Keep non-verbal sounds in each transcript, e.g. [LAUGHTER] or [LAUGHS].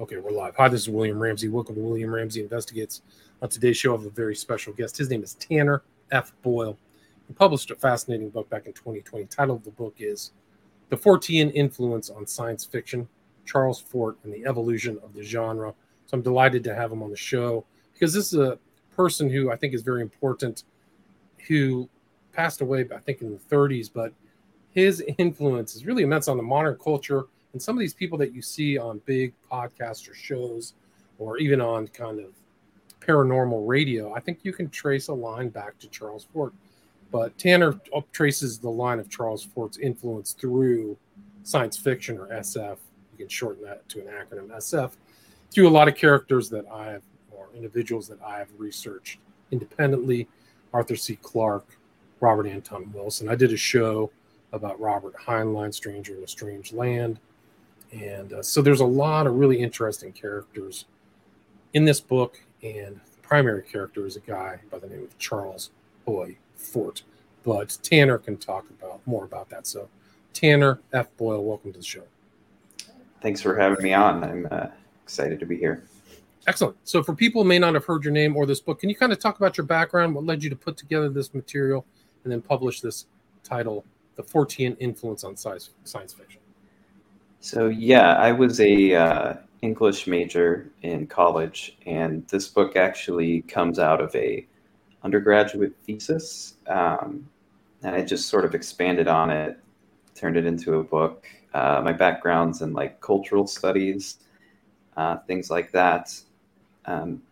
Okay, we're live. Hi, this is William Ramsey. Welcome to William Ramsey Investigates. On today's show, I have a very special guest. His name is Tanner F. Boyle. He published a fascinating book back in 2020. The title of the book is The Fortean Influence on Science Fiction, Charles Fort and the Evolution of the Genre. So I'm delighted to have him on the show because this is a person who I think is very important, who passed away, I think, in the 30s, but his influence is really immense on the modern culture and some of these people that you see on big podcasts or shows or even on kind of paranormal radio i think you can trace a line back to charles fort. But tanner traces the line of charles fort's influence through science fiction or sf you can shorten that to an acronym sf through a lot of characters that i have or individuals that i have researched independently. Arthur c. Clarke robert anton wilson. I did a show about robert heinlein stranger in a strange land and uh, so there's a lot of really interesting characters in this book. And the primary character is a guy by the name of Charles Hoy Fort. But Tanner can talk about more about that. So, Tanner F. Boyle, welcome to the show. Thanks for having me on. I'm uh, excited to be here. Excellent. So, for people who may not have heard your name or this book, can you kind of talk about your background? What led you to put together this material and then publish this title, The Fortean Influence on science Fiction? So yeah, I was a uh, English major in college, and this book actually comes out of a undergraduate thesis, um, and I just sort of expanded on it, turned it into a book. Uh, my background's in like cultural studies, uh, things like that. Um,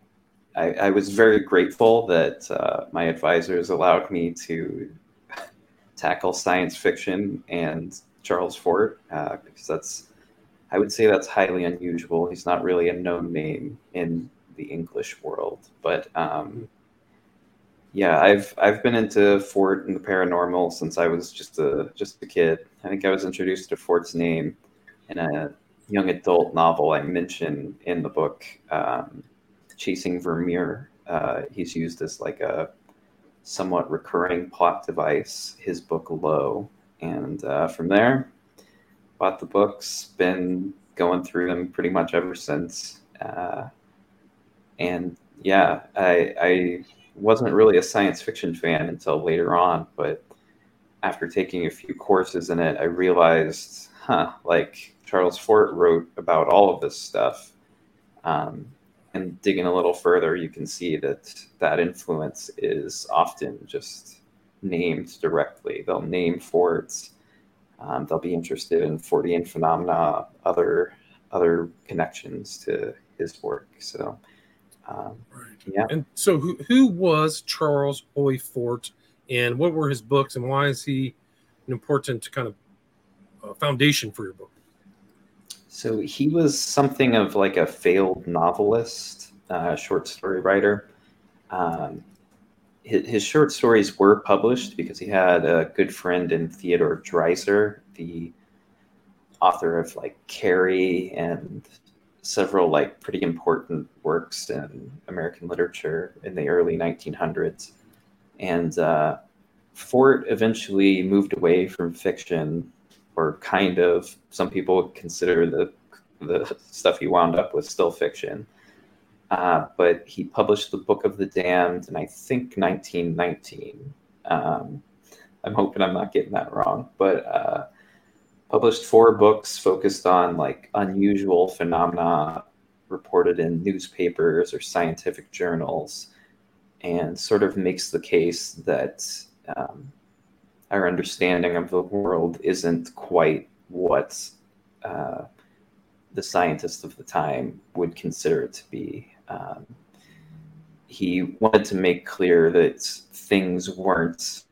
I, I, was very grateful that uh, my advisors allowed me to [LAUGHS] tackle science fiction and Charles Fort uh, because that's I would say that's highly unusual. He's not really a known name in the English world, but um, yeah, I've I've been into Fort and the paranormal since I was just a just a kid. I think I was introduced to Fort's name in a young adult novel I mention in the book, um, Chasing Vermeer. Uh, he's used as like a somewhat recurring plot device. His book Lo, and uh, from there, bought the books. Been going through them pretty much ever since. Uh, and yeah, I, I wasn't really a science fiction fan until later on, but after taking a few courses in it, I realized, huh, like Charles Fort wrote about all of this stuff. Um, and digging a little further, you can see that that influence is often just named directly. They'll name Fort's. Um, they'll be interested in Fortean phenomena, other other connections to his work. So, um, right. yeah. And so, who, who was Charles Hoy Fort, and what were his books, and why is he an important kind of uh, foundation for your book? So he was something of like a failed novelist, uh, short story writer. Um, his, his, short stories were published because he had a good friend in Theodore Dreiser, the author of like Carrie and several like pretty important works in American literature in the early 1900s. And uh, Fort eventually moved away from fiction, or kind of. Some people consider the the stuff he wound up with still fiction. Uh, but he published the Book of the Damned in I think 1919. Um, I'm hoping I'm not getting that wrong, but uh, published four books focused on like unusual phenomena reported in newspapers or scientific journals, and sort of makes the case that um, our understanding of the world isn't quite what uh, the scientists of the time would consider it to be. Um, he wanted to make clear that things weren't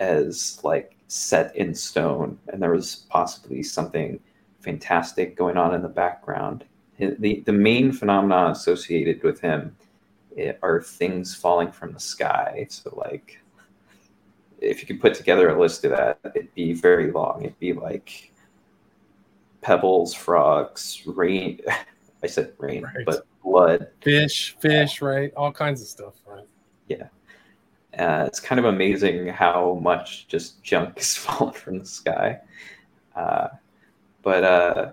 as like set in stone and there was possibly something fantastic going on in the background. The, the main phenomena associated with him eh, are things falling from the sky. So, like, if you could put together a list of that, it'd be very long. It'd be like pebbles, frogs, rain. [LAUGHS] I said rain, right. but blood, fish, fish, right? All kinds of stuff, right? Yeah. Uh, it's kind of amazing how much just junk [LAUGHS] is falling from the sky. Uh, but uh,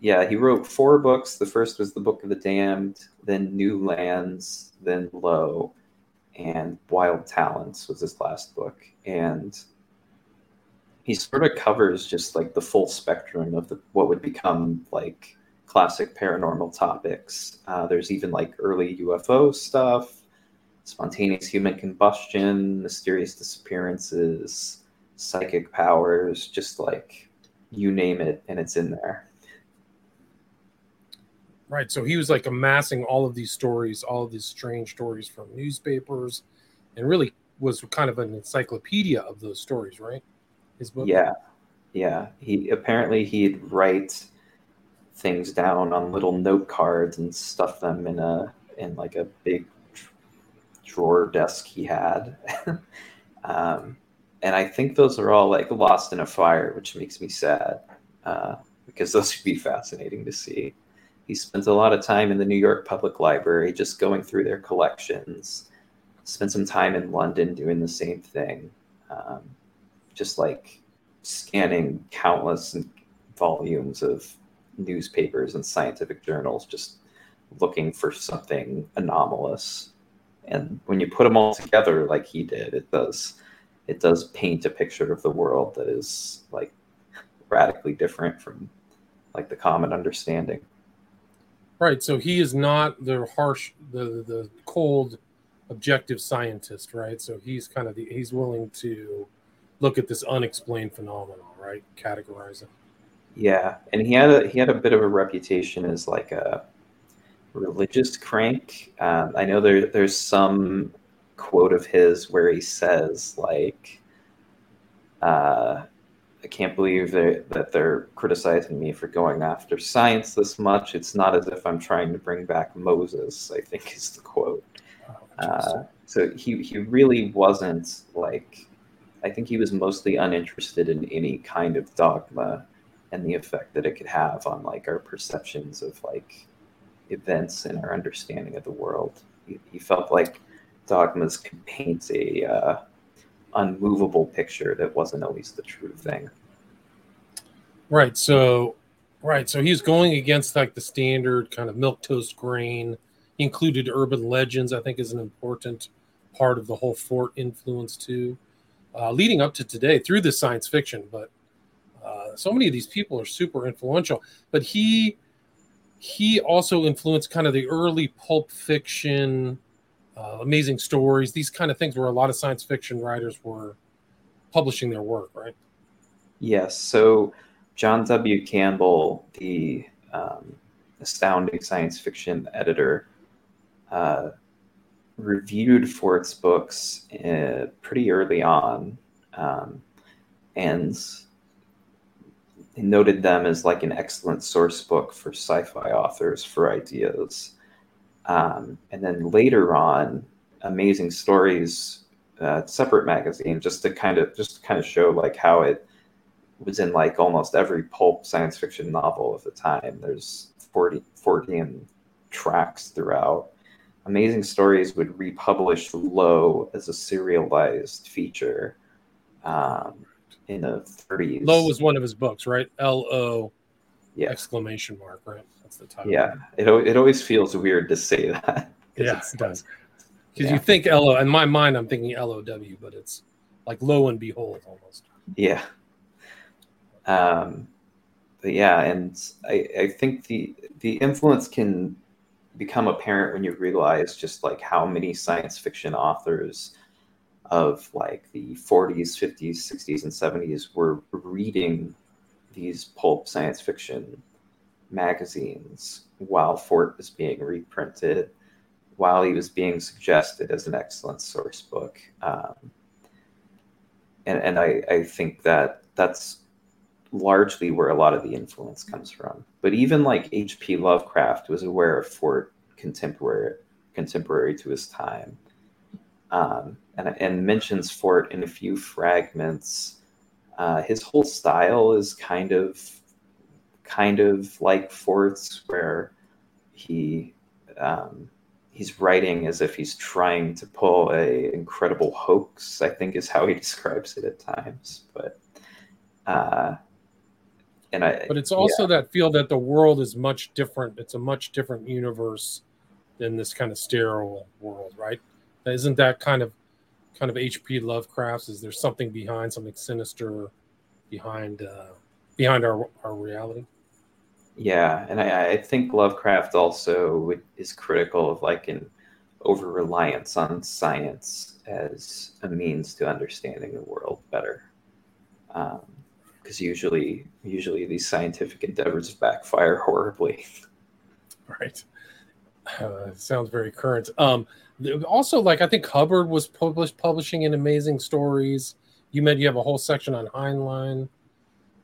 yeah, he wrote four books. The first was the Book of the Damned, then New Lands, then Lo, and Wild Talents was his last book. And he sort of covers just like the full spectrum of the, what would become like classic paranormal topics. Uh, there's even like early UFO stuff, spontaneous human combustion, mysterious disappearances, psychic powers, just like you name it, and it's in there. Right. So he was like amassing all of these stories, all of these strange stories from newspapers, and really was kind of an encyclopedia of those stories, right? His book. Yeah. Yeah. He apparently he'd write things down on little note cards and stuff them in a in like a big drawer desk he had. [LAUGHS] um, and I think those are all like lost in a fire, which makes me sad uh, because those [LAUGHS] would be fascinating to see. He spent a lot of time in the New York Public Library just going through their collections. Spent some time in London doing the same thing, um, just like scanning countless volumes of newspapers and scientific journals, just looking for something anomalous. And when you put them all together, like he did, it does it does paint a picture of the world that is like radically different from like the common understanding. Right. So he is not the harsh, the the cold, objective scientist, right? So he's kind of the he's willing to look at this unexplained phenomenon, right? Categorize it. Yeah, and he had a he had a bit of a reputation as like a religious crank. Um, I know there there's some quote of his where he says like, uh, I can't believe that, that they're criticizing me for going after science this much. It's not as if I'm trying to bring back Moses, I think is the quote. Oh, uh, so he, he really wasn't like, I think he was mostly uninterested in any kind of dogma and the effect that it could have on like our perceptions of like events and our understanding of the world. He, he felt like dogmas could paint a, uh, unmovable picture that wasn't always the true thing. Right. So, right. So he's going against like the standard kind of milk toast grain. He included urban legends. I think is an important part of the whole fort influence too, uh, leading up to today through the science fiction. But so many of these people are super influential. But he he also influenced kind of the early pulp fiction uh, amazing stories, these kind of things where a lot of science fiction writers were publishing their work, right? Yes. So John W. Campbell, the um, astounding science fiction editor, uh, reviewed Fort's books uh, pretty early on, um, and noted them as like an excellent source book for sci-fi authors for ideas. Um, and then later on, Amazing Stories, uh, separate magazine, just to kind of just to kind of show like how it was in like almost every pulp science fiction novel of the time. There's Fortean, Fortean tracks throughout. Amazing Stories would republish Lo as a serialized feature um, in the 30s. Lo was one of his books, right? L O yeah. exclamation mark, right? That's the title. Yeah, it it always feels weird to say that. [LAUGHS] Yeah, it does. Because yeah. you think L O, in my mind, I'm thinking L O W, but it's like lo and behold almost. Yeah. Um, but yeah, and I, I think the the influence can become apparent when you realize just like how many science fiction authors of like the 40s, 50s, 60s, and 70s were reading these pulp science fiction magazines while Fort was being reprinted, while he was being suggested as an excellent source book. Um, and and I, I think that that's largely where a lot of the influence comes from. But even like H.P. Lovecraft was aware of Fort contemporary contemporary to his time, um, and and mentions Fort in a few fragments. Uh, his whole style is kind of kind of like Fort's, where he um, he's writing as if he's trying to pull a incredible hoax. I think is how he [LAUGHS] describes it at times. But uh, and I, but it's also yeah. that feel that the world is much different. It's a much different universe than this kind of sterile world, right? Isn't that kind of kind of H.P. Lovecraft's? Is there something behind, something sinister behind uh, behind our our reality? Yeah, and I, I think Lovecraft also is critical of like an over reliance on science as a means to understanding the world better. Because um, usually, usually these scientific endeavors backfire [LAUGHS] horribly. Right. Uh, sounds very current. Um, also, like I think Hubbard was published publishing in Amazing Stories. You meant you have a whole section on Heinlein,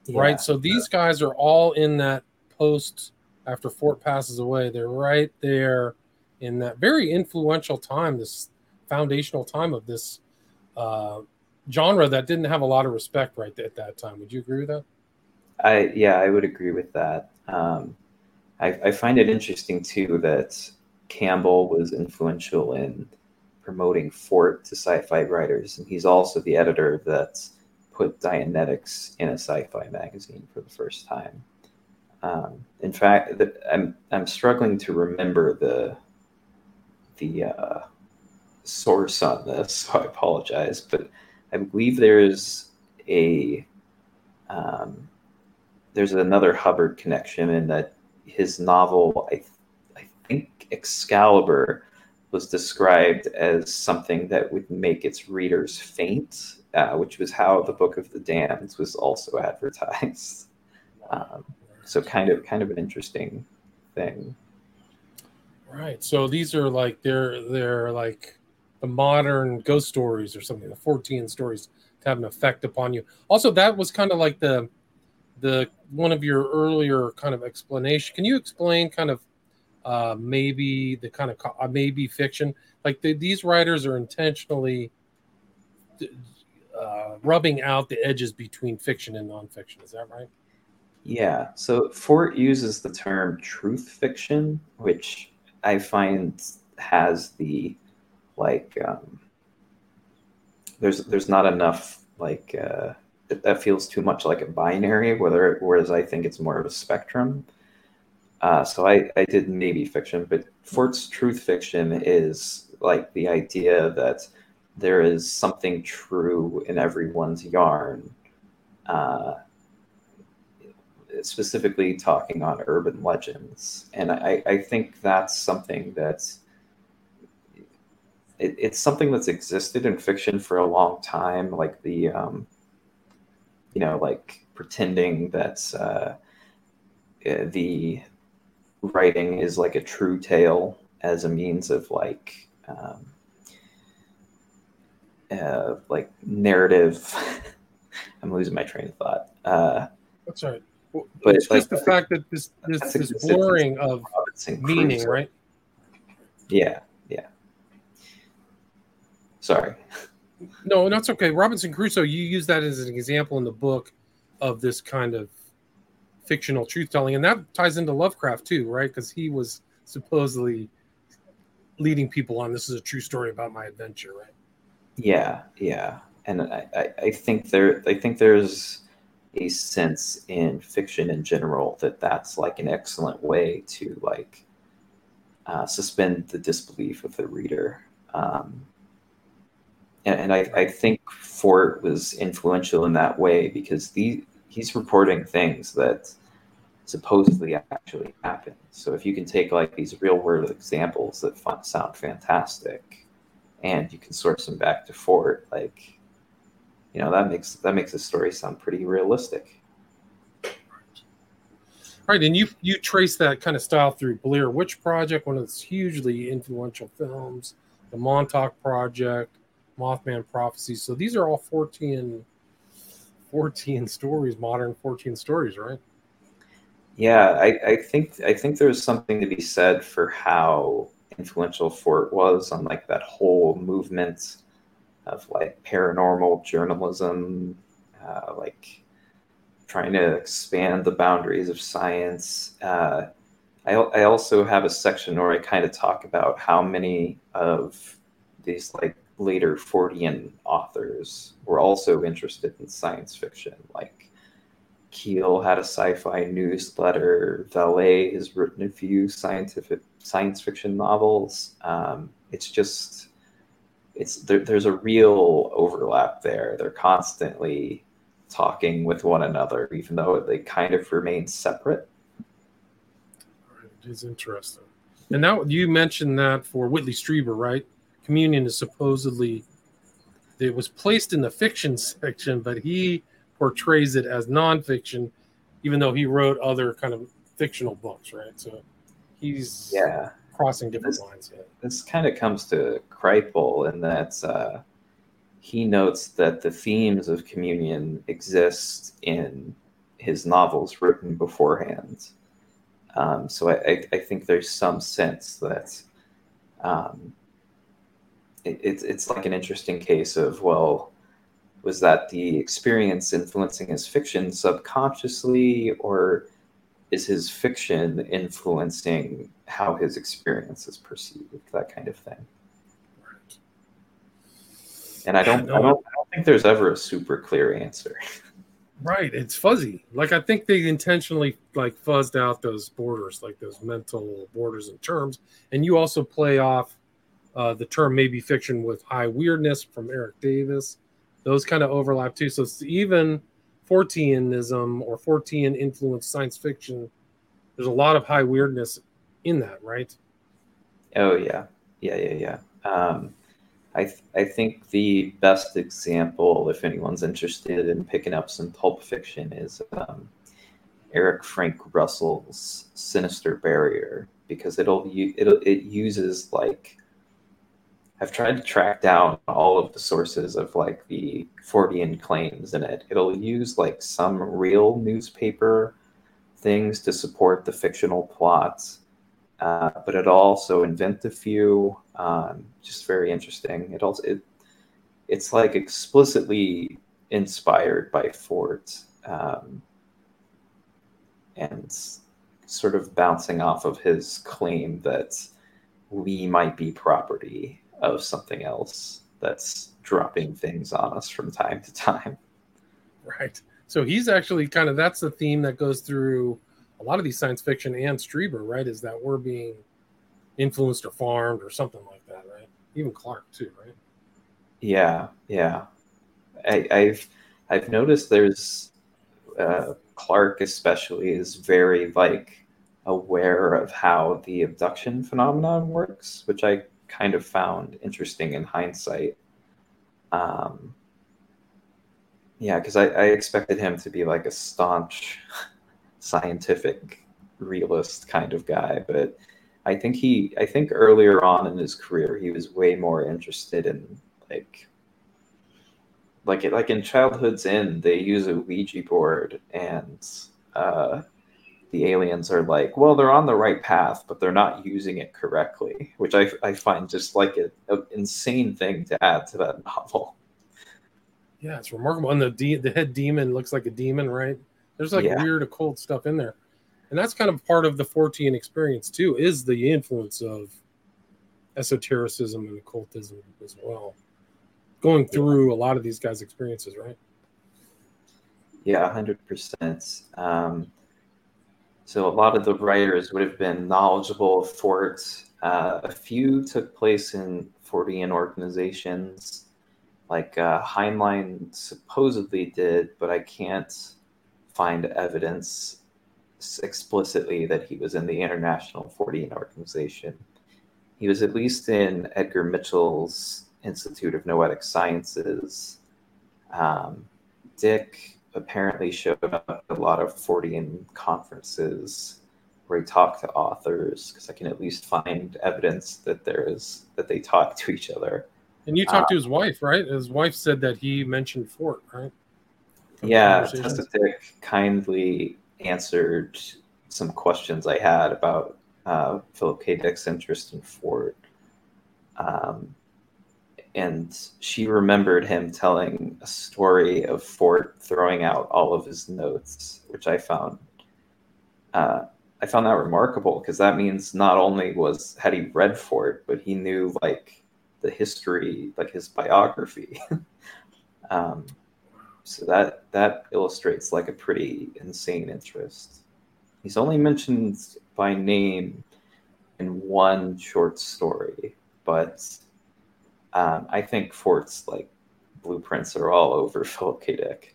yeah, right? So these guys are all in that post after Fort passes away. They're right there in that very influential time, this foundational time of this uh, genre that didn't have a lot of respect right at that time. Would you agree with that? I yeah, I would agree with that. Um, I, I find it interesting too that Campbell was influential in promoting Fort to sci-fi writers, and he's also the editor that put Dianetics in a sci-fi magazine for the first time. Um, in fact, the, I'm I'm struggling to remember the the uh, source on this, [LAUGHS] so I apologize. But I believe there's a um, there's another Hubbard connection in that his novel, I Excalibur, was described as something that would make its readers faint, uh, which was how the Book of the Damned was also advertised. [LAUGHS] Um, so kind of kind of an interesting thing. Right. So these are like they're they're like the modern ghost stories or something, the Fortean stories to have an effect upon you. Also, that was kind of like the the one of your earlier kind of explanation. Can you explain kind of uh, maybe the kind of uh, maybe fiction? Like the, these writers are intentionally uh, rubbing out the edges between fiction and nonfiction. Is that right? Yeah. So Fort uses the term truth fiction, which I find has the like um, there's there's not enough like uh, that feels too much like a binary, whether whereas I think it's more of a spectrum. Uh, so I, I did maybe fiction, but Fort's truth fiction is like the idea that there is something true in everyone's yarn. Uh, specifically talking on urban legends. And I, I think that's something that's it, it's something that's existed in fiction for a long time, like the um, you know, like pretending that uh, eh, the writing is like a true tale as a means of like um, uh, like narrative. [LAUGHS] I'm losing my train of thought. Uh, That's right but it's just the fact that this this, this blurring of meaning, right? Yeah, yeah. Sorry. No, that's okay. Robinson Crusoe, you use that as an example in the book of this kind of fictional truth telling, and that ties into Lovecraft too, right? Because he was supposedly leading people on this is a true story about my adventure, right? Yeah, yeah, and I, I, I think there, I think there's a sense in fiction in general that that's like an excellent way to like uh, suspend the disbelief of the reader. Um, and, and I, I, think Fort was influential in that way because the, he's reporting things that supposedly actually happened. So if you can take like these real world examples that sound fantastic and you can source them back to Fort, like you know that makes that makes the story sound pretty realistic. Right, and you you trace that kind of style through Blair Witch Project, one of those hugely influential films, the Montauk Project, Mothman Prophecy. So these are all Fortean, Fortean stories, modern Fortean stories, right? Yeah, I, I think I think there's something to be said for how influential Fort was on like that whole movement of like paranormal journalism, uh, like trying to expand the boundaries of science. Uh, I, I also have a section where I kind of talk about how many of these like later Fortean authors were also interested in science fiction, like Keel had a sci-fi newsletter. Vallée has written a few scientific science fiction novels. Um, it's just it's there, there's a real overlap there. They're constantly talking with one another, even though they kind of remain separate. It is interesting. And now you mentioned that for Whitley Strieber, right? Communion is supposedly it was placed in the fiction section, but he portrays it as nonfiction, even though he wrote other kind of fictional books, right? So he's yeah crossing different this, lines. Yeah. This kind of comes to Kripal in that uh, he notes that the themes of communion exist in his novels written beforehand. Um, so I, I, think there's some sense that um, it, it's it's like an interesting case of well, was that the experience influencing his fiction subconsciously, or is his fiction influencing how his experience is perceived? That kind of thing. And I don't, I don't, I don't think there's ever a super clear answer. Right, it's fuzzy. Like I think they intentionally like fuzzed out those borders, like those mental borders and terms. And you also play off uh, the term maybe fiction with high weirdness from Erik Davis. Those kind of overlap too. So it's even Forteanism or Fortean influenced science fiction, there's a lot of high weirdness in that, right? Oh yeah, yeah, yeah, yeah. Um, I th- I think the best example, if anyone's interested in picking up some pulp fiction, is um, Eric Frank Russell's Sinister Barrier because it'll it'll it uses like I've tried to track down all of the sources of like the Fortean claims in it. It'll use like some real newspaper things to support the fictional plots, uh, but it also invent a few. Um, just very interesting. It also it it's like explicitly inspired by Fort, um, and sort of bouncing off of his claim that we might be property of something else that's dropping things on us from time to time. Right. So he's actually kind of that's the theme that goes through a lot of these science fiction and Strieber, right? Is that we're being influenced or farmed or something like that, right? Even Clarke too, right? Yeah, yeah. I, have I've noticed there's uh, Clarke especially is very like aware of how the abduction phenomenon works, which I kind of found interesting in hindsight. Um, yeah, because I, I expected him to be like a staunch [LAUGHS] scientific realist kind of guy, but I think he I think earlier on in his career he was way more interested in like like it like in Childhood's End they use a Ouija board and uh, the aliens are like, well, they're on the right path, but they're not using it correctly, which I, I find just like an insane thing to add to that novel. Yeah, it's remarkable. And the de- the head demon looks like a demon, right? There's like yeah. weird occult stuff in there, and that's kind of part of the Fortean experience too. Is the influence of esotericism and occultism as well, going through a lot of these guys' experiences, right? Yeah, hundred um, percent. So a lot of the writers would have been knowledgeable of Fort. Uh, a few took place in Fortean organizations, like uh, Heinlein supposedly did, but I can't find evidence explicitly that he was in the International Fortean Organization. He was at least in Edgar Mitchell's Institute of Noetic Sciences. Um, Dick apparently showed up a lot of Fortean conferences where he talked to authors because I can at least find evidence that there is that they talk to each other. And you talked uh, to his wife, right? His wife said that he mentioned Fort, right? From yeah, Tessa Dick kindly answered some questions I had about uh, Philip K. Dick's interest in Fort. Um, and she remembered him telling a story of Fort throwing out all of his notes, which I found uh, I found that remarkable because that means not only was had he read Fort, but he knew like the history, like his biography. [LAUGHS] um, so that that illustrates like a pretty insane interest. He's only mentioned by name in one short story, but um, I think Fort's like blueprints are all [LAUGHS] over Philip K. Dick.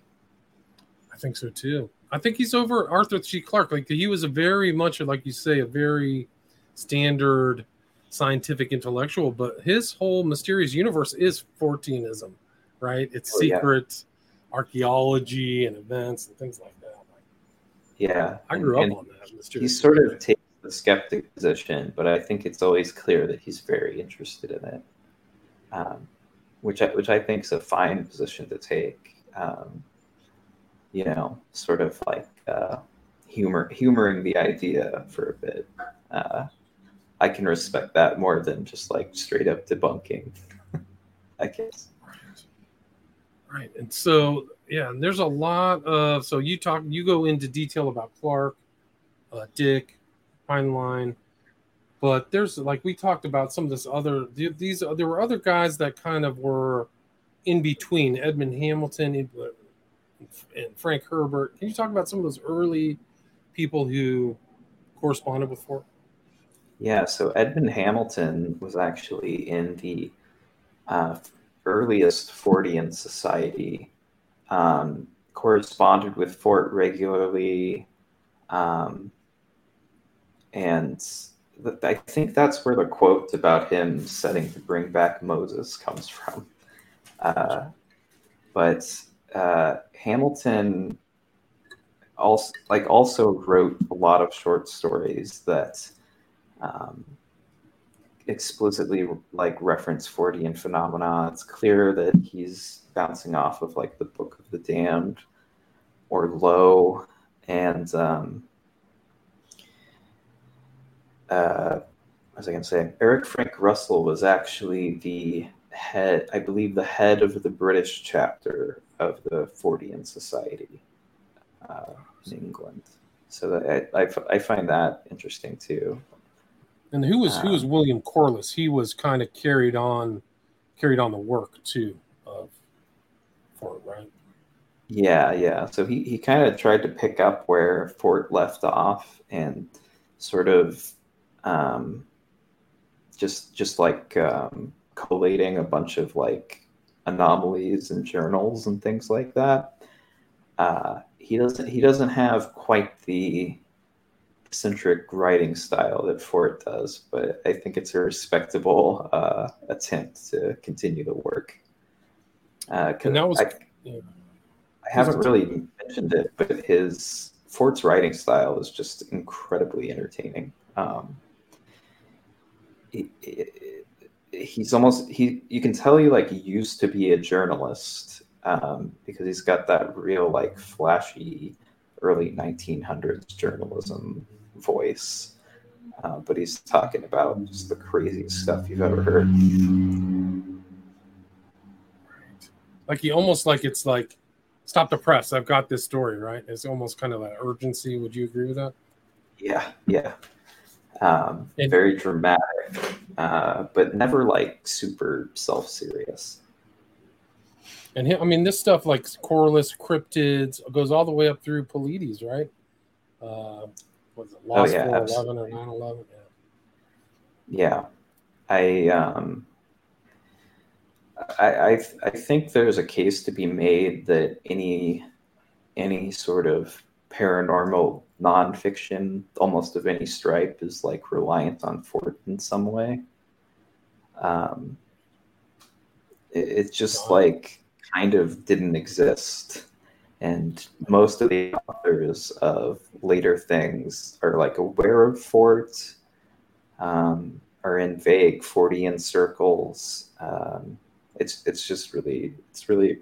I think so too. I think he's over Arthur C. Clarke. Like he was a very much like you say, a very standard scientific intellectual, but his whole mysterious universe is Forteanism, right? It's oh, secret yeah. archaeology and events and things like that. Like, yeah, I grew and, up on that. He sort of takes the skeptic position, but I think it's always clear that he's very interested in it, um, which I, which I think is a fine position to take. Um, you know, sort of like uh, humor humoring the idea for a bit. Uh, I can respect that more than just like straight up debunking. [LAUGHS] I guess. Right, and so yeah, and there's a lot of so you talk you go into detail about Clarke, uh, Dick, Heinlein, but there's like we talked about some of this other these there were other guys that kind of were in between Edmund Hamilton and Frank Herbert. Can you talk about some of those early people who corresponded with Fort? Yeah, so Edmund Hamilton was actually in the uh, earliest Fortean Society, um, corresponded with Fort regularly, um, and I think that's where the quote about him setting to bring back Moses comes from. Uh, but uh, Hamilton also like also wrote a lot of short stories that um, explicitly like reference Fortean phenomena. It's clear that he's bouncing off of like the Book of the Damned or Lo, and um, uh, was I to say? Eric Frank Russell was actually the head, I believe, the head of the British chapter of the Fortean Society uh, in England. So that I, I, I, find that interesting too. And who was um, who was William Corliss? He was kind of carried on carried on the work too of Fort, right? Yeah, yeah. So he, he kind of tried to pick up where Fort left off and sort of um, just just like um, collating a bunch of like anomalies and journals and things like that. Uh, he doesn't he doesn't have quite the eccentric writing style that Fort does, but I think it's a respectable uh, attempt to continue the work. Uh, was, I, yeah. I haven't really mentioned it, but his Fort's writing style is just incredibly entertaining. Um, he, he's almost he you can tell he like used to be a journalist um, because he's got that real like flashy early 1900s journalism voice. Uh, but he's talking about just the craziest stuff you've ever heard. Like he almost like it's like stop the press i've got this story right? It's almost kind of that urgency would you agree with that? Yeah yeah um, very dramatic, uh, but never like super self serious. And I mean, this stuff like Corliss, cryptids goes all the way up through Paulides, right? Uh, was it oh, Lost oh, yeah, 411 or 911? Yeah. yeah. I, um, I, I, I think there's a case to be made that any any sort of paranormal nonfiction, almost of any stripe, is like reliant on Fort in some way. Um, it, it just like kind of didn't exist. And most of the authors of later things are like aware of Fort, um, are in vague Fortean circles. Um, it's it's just really it's really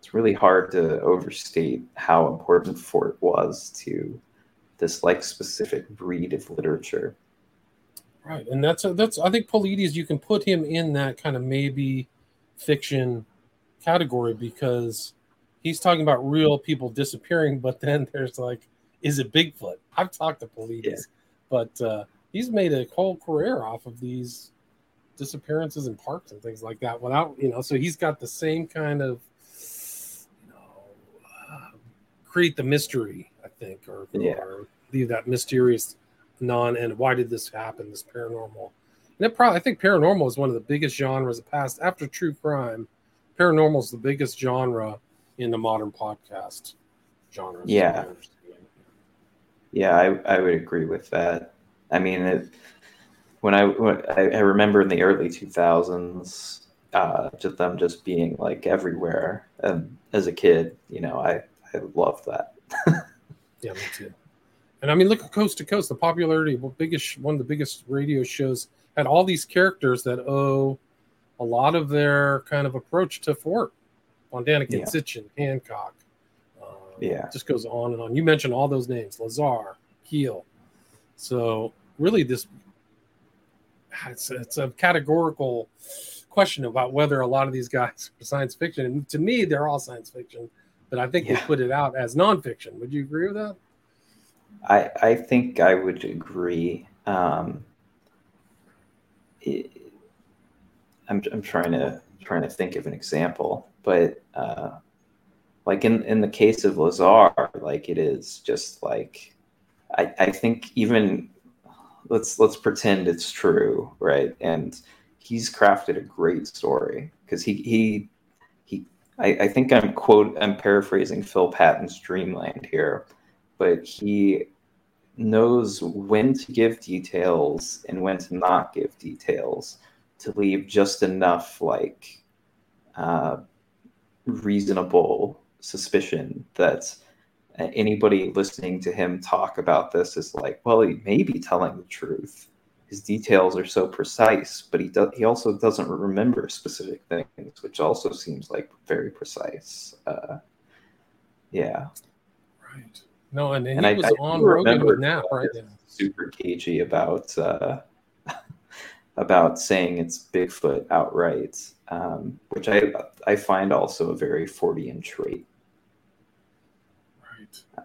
it's really hard to overstate how important Fort was to this like specific breed of literature. Right, and that's a, that's I think Paulides you can put him in that kind of maybe fiction category because he's talking about real people disappearing, but then there's like, is it Bigfoot? I've talked to Paulides, yeah. but uh, he's made a whole career off of these disappearances in parks and things like that without you know so he's got the same kind of create the mystery, I think, or, Yeah. or leave that mysterious non and why did this happen, this paranormal. And it probably I think paranormal is one of the biggest genres of past after true crime. Paranormal is the biggest genre in the modern podcast genre. Yeah. Yeah, I, I would agree with that. I mean, it, when I when, I, I remember in the early two thousands, uh, just them just being like everywhere. And as a kid, you know, I I love that. [LAUGHS] Yeah, me too. And I mean, look at Coast to Coast. The popularity, well, biggest one of the biggest radio shows had all these characters that owe a lot of their kind of approach to Fort von Däniken Yeah. Sitchin, Hancock. Um, Yeah. just goes on and on. You mentioned all those names: Lazar, Keel. So really, this it's, it's a categorical question about whether a lot of these guys [LAUGHS] are science fiction. And to me, they're all science fiction, but I think Yeah. put it out as nonfiction. Would you agree with that? I I think I would agree. Um, it, I'm I'm trying to trying to think of an example, but uh, like in in the case of Lazar, like it is just like I I think even let's let's pretend it's true, right? And he's crafted a great story because he he I, I think I'm quote I'm paraphrasing Phil Patton's Dreamland here, but he knows when to give details and when to not give details to leave just enough like uh, reasonable suspicion that anybody listening to him talk about this is like, well, he may be telling the truth. His details are so precise, but he does. He also doesn't remember specific things, which also seems like very precise. Uh, yeah, Right. No, and, and And he I- was I on Rogan with that. right? Yeah. super cagey about uh, [LAUGHS] about saying it's Bigfoot outright, um, which I I find also a very Fortean trait. Right. Yeah.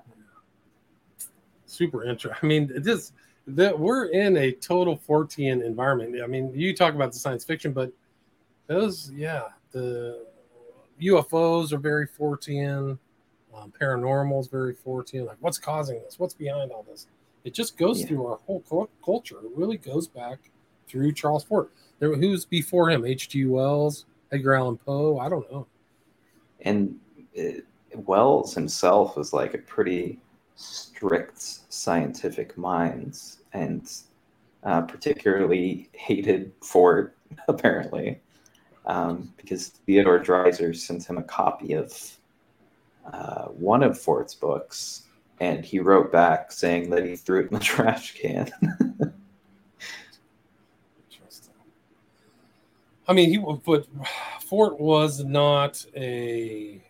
Super interesting. I mean, this that we're in a total Fortean environment. I mean, you talk about the science fiction, but those, yeah, the UFOs are very Fortean. Um, paranormal is very Fortean. Like, what's causing this? What's behind all this? It just goes Yeah. through our whole cul- culture. It really goes back through Charles Fort. There, who's before him? H.G. Wells, Edgar Allan Poe. I don't know. And uh Wells himself was like a pretty strict scientific minds and uh, particularly hated Fort [LAUGHS] apparently, um, because Theodore Dreiser sent him a copy of uh, one of Fort's books, and he wrote back saying that he threw it in the [LAUGHS] trash can. Interesting. I mean, he but Fort was not a,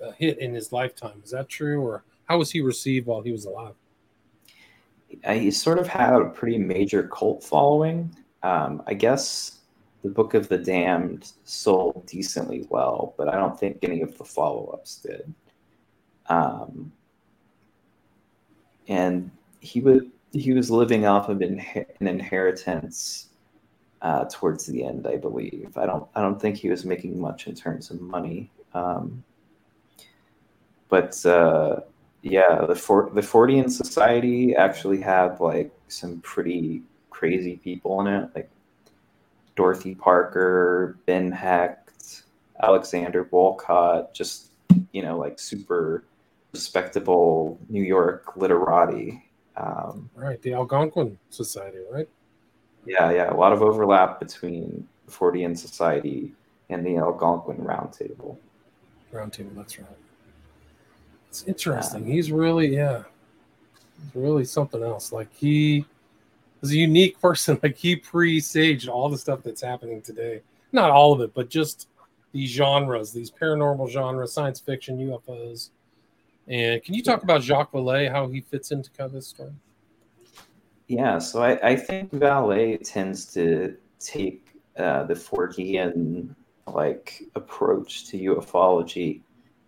a hit in his lifetime. Is that true, or how was he received while he was alive? Uh, he sort of had a pretty major cult following. Um, I guess the Book of the Damned sold decently well, but I don't think any of the follow-ups did. Um, and he would he was living off of inhe- an inheritance uh, towards the end, I believe. I don't I don't think he was making much in terms of money. Um, but uh, yeah, the For- the Fortean Society actually had like some pretty crazy people in it, like Dorothy Parker, Ben Hecht, Alexander Woollcott, just you know, like super respectable New York literati. Um, Right, the Algonquin Society, right? yeah, yeah, a lot of overlap between the Fortean Society and the Algonquin Roundtable. Roundtable, that's right. It's interesting. He's really, yeah, he's really something else. Like he was a unique [LAUGHS] person. Like he presaged all the stuff that's happening today. Not all of it, but just these genres, these paranormal genres, science fiction, UFOs. And can you talk about Jacques Vallée, how he fits into kind of this story? Yeah, so I, I think Vallée tends to take uh, the Fortean like approach to ufology,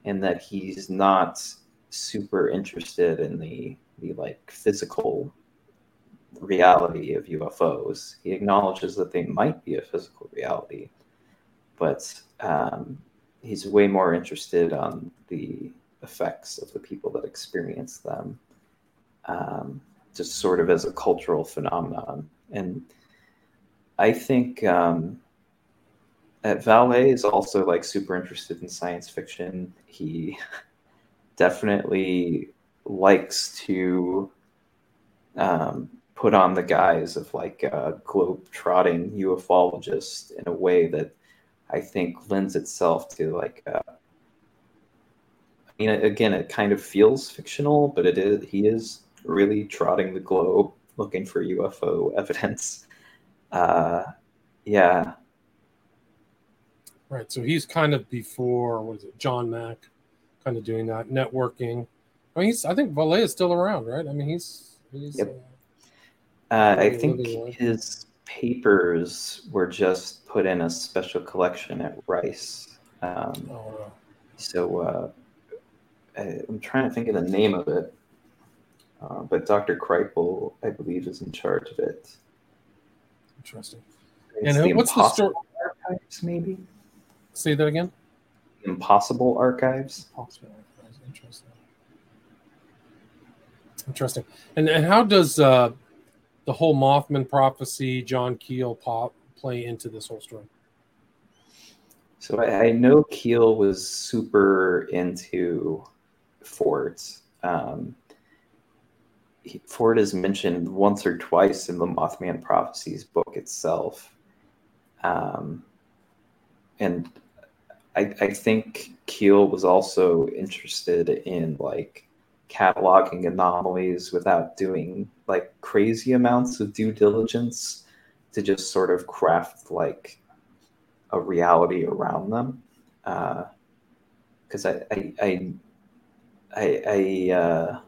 in that he's not super interested in the the like physical reality of UFOs. He acknowledges that they might be a physical reality, but um, he's way more interested on the effects of the people that experience them, um, just sort of as a cultural phenomenon. And I think um, at Vallée is also like super interested in science fiction. He [LAUGHS] definitely likes to um, put on the guise of like a globe trotting ufologist in a way that I think lends itself to like. Uh, I mean, again, it kind of feels fictional, but it is. He is really trotting the globe looking for UFO evidence. Uh, yeah. Right. So he's kind of before what is it, John Mack, kind of doing that networking. I mean, he's. I think Vallée is still around, right? I mean, he's. he's yep. Uh, uh, I think his papers were just put in a special collection at Rice. Um, oh, wow. So uh, I, am trying to think of the name of it, uh, but Dr. Kripal, I believe, is in charge of it. Interesting. It's and the what's the story? Archives, maybe. Say that again. Impossible Archives. Impossible Archives. Interesting. Interesting. And and how does uh, the whole Mothman prophecy, John Keel pop play into this whole story? So I, I know Keel was super into Fort. Um, he, Fort is mentioned once or twice in the Mothman Prophecies book itself. Um, and I, I think Keel was also interested in like cataloging anomalies without doing like crazy amounts of due diligence to just sort of craft like a reality around them. Because uh, I, I, I, I, uh,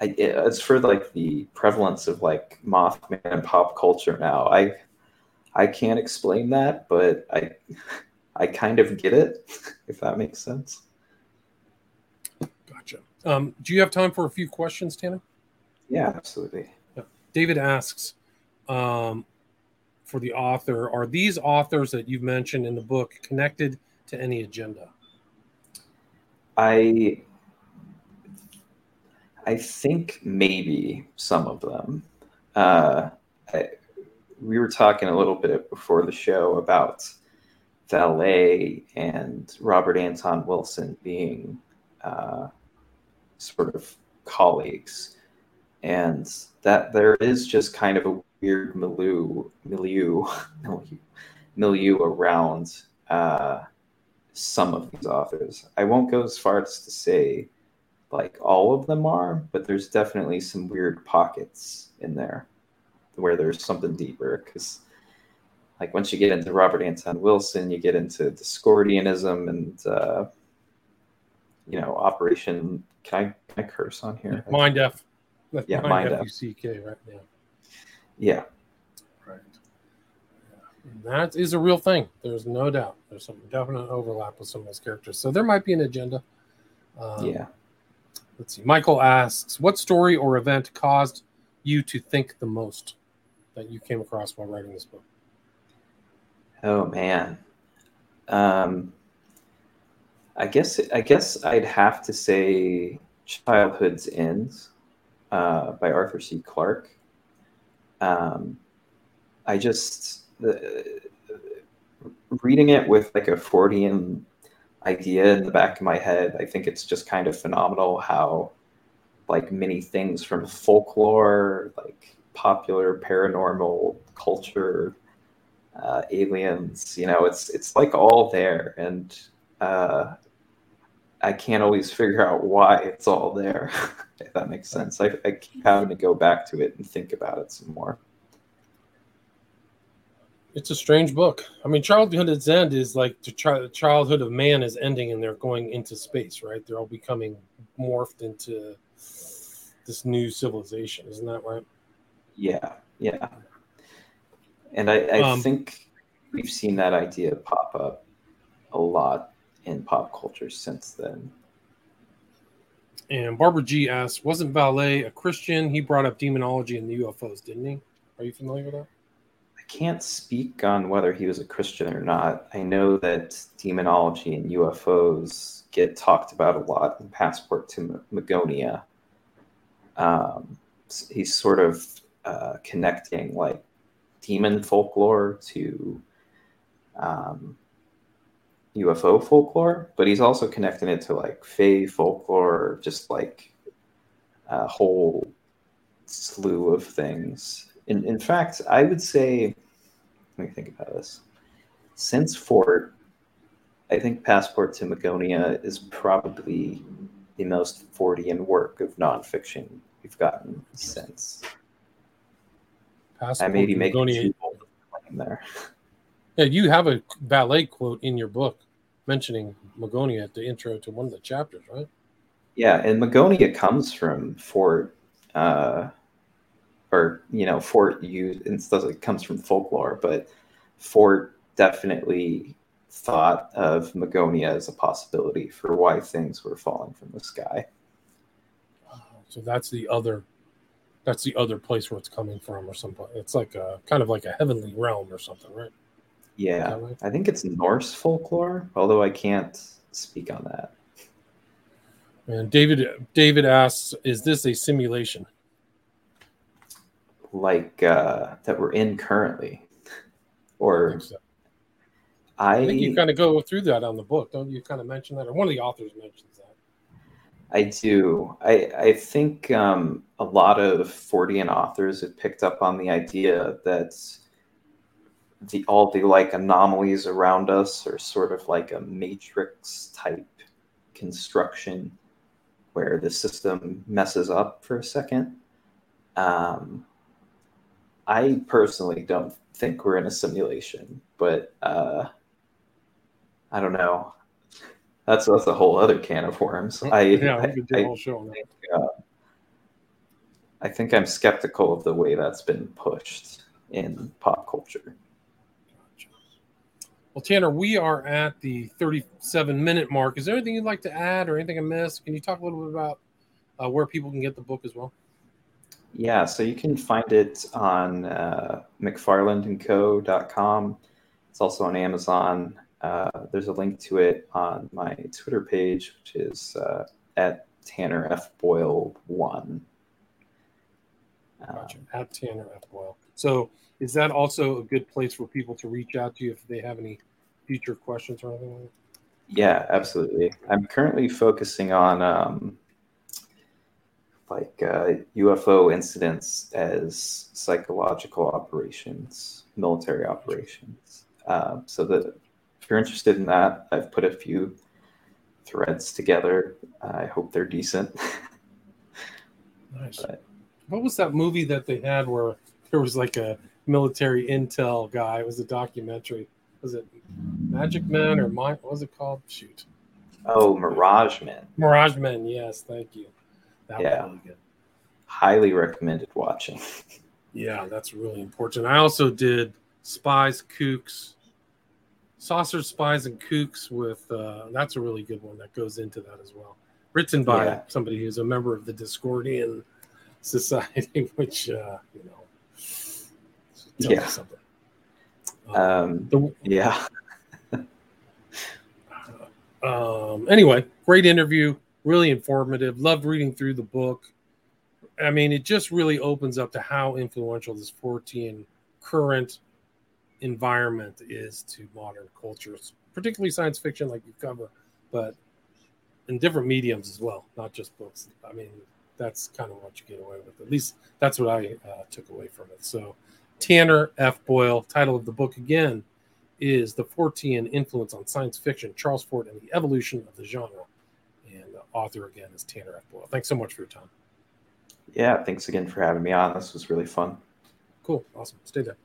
I, it's for like the prevalence of like Mothman and pop culture now. I, I can't explain that, but I, I kind of get it, [LAUGHS] if that makes sense. Gotcha. Um, do you have time for a few questions, Tanner? Yeah, absolutely. David asks um, for the author Are these authors that you've mentioned in the book connected to any agenda? I I think maybe some of them. Uh, I, we were talking a little bit before the show about Vallée and Robert Anton Wilson being uh, sort of colleagues, and that there is just kind of a weird milieu milieu [LAUGHS] milieu, milieu around uh, some of these authors. I won't go as far as to say like all of them are, but there's definitely some weird pockets in there where there's something deeper because like once you get into Robert Anton Wilson, you get into Discordianism and uh, you know Operation. Can I can I curse on here? Mind F. yeah, Mind F. U-C-K, right? now. Yeah. Right. Yeah. That is a real thing. There's no doubt. There's some definite overlap with some of those characters. So there might be an agenda. Um, yeah. Let's see. Michael asks, "What story or event caused you to think the most that you came across while writing this book?" Oh man. Um, I guess I guess I'd have to say Childhood's End uh, by Arthur C. Clarke. Um, I just the, reading it with like a Fortean idea in the back of my head. I think it's just kind of phenomenal how like many things from folklore, like popular paranormal culture, uh, aliens, you know, it's it's like all there, and uh, I can't always figure out why it's all there. [LAUGHS] if that makes sense. I, I keep having to go back to it and think about it some more. It's a strange book. I mean, Childhood's End is like the childhood of man is ending and they're going into space, right? They're all becoming morphed into this new civilization. Isn't that right? Yeah, yeah. And I, I um, think we've seen that idea pop up a lot in pop culture since then. And Barbara G asks, wasn't Vallée a Christian? He brought up demonology and the UFOs, didn't he? Are you familiar with that? I can't speak on whether he was a Christian or not. I know that demonology and UFOs get talked about a lot in Passport to Magonia. Um, he's sort of uh, connecting like demon folklore to um, UFO folklore, but he's also connecting it to like Fae folklore, just like a whole slew of things in, in fact, I would say, let me think about this. Since Fort, I think Passport to Magonia is probably the most Fortean work of nonfiction we've gotten since. Passport I maybe make Magonia. there. Yeah, you have a Vallée quote in your book mentioning Magonia at the intro to one of the chapters, right? Yeah, and Magonia comes from Fort. Uh, or you know, Fort you it comes from folklore, but Fort definitely thought of Magonia as a possibility for why things were falling from the sky. So that's the other that's the other place where it's coming from or something. It's like a kind of like a heavenly realm or something, right? Yeah. Right? I think it's Norse folklore, although I can't speak on that. And David David asks, is this a simulation? like uh, that we're in currently, or I, so. I, I think you kind of go through that on the book, don't you? Kind of mention that, or one of the authors mentions that. I do. I I think um, a lot of Fortean authors have picked up on the idea that the all the like anomalies around us are sort of like a matrix type construction where the system messes up for a second. Um, I personally don't think we're in a simulation, but uh, I don't know. That's that's a whole other can of worms. I yeah, I, I, think, uh, I think I'm skeptical of the way that's been pushed in pop culture. Well, Tanner, we are at the 37 minute mark. Is there anything you'd like to add or anything I missed? Can you talk a little bit about uh, where people can get the book as well? Yeah, so you can find it on uh, mcfarlandandco.com. It's also on Amazon. Uh, there's a link to it on my Twitter page, which is uh, at Tanner F Boyle one. Gotcha. At Tanner F Boyle. So, is that also a good place for people to reach out to you if they have any future questions or anything? Like yeah, absolutely. I'm currently focusing on um, like uh, UFO incidents as psychological operations, military operations. Uh, so if you're interested in that, I've put a few threads together. I hope they're decent. [LAUGHS] nice. But, what was that movie that they had where there was like a military intel guy? It was a documentary. Was it Magic Men or My, what was it called? Shoot. Oh, Mirage Men. Mirage Men. Yes, thank you. That yeah. Really Highly recommended watching. [LAUGHS] yeah, that's really important. I also did Spies, Kooks, Saucer Spies, and Kooks with uh, that's a really good one that goes into that as well. Written by yeah. somebody who's a member of the Discordian Society, [LAUGHS] which uh, you know, yeah, something. Um, um, the, yeah. [LAUGHS] um, anyway, great interview really informative. Loved reading through the book. I mean, it just really opens up to how influential this Fortean current environment is to modern cultures, particularly science fiction, like you cover, but in different mediums as well, not just books. I mean, that's kind of what you get away with. At least that's what I uh, took away from it. So, Tanner F. Boyle, title of the book again is The Fortean Influence on Science Fiction, Charles Fort and the Evolution of the Genre And the author again is Tanner F. Boyle. Thanks so much for your time. Yeah, thanks again for having me on. This was really fun. Cool. Awesome. Stay there.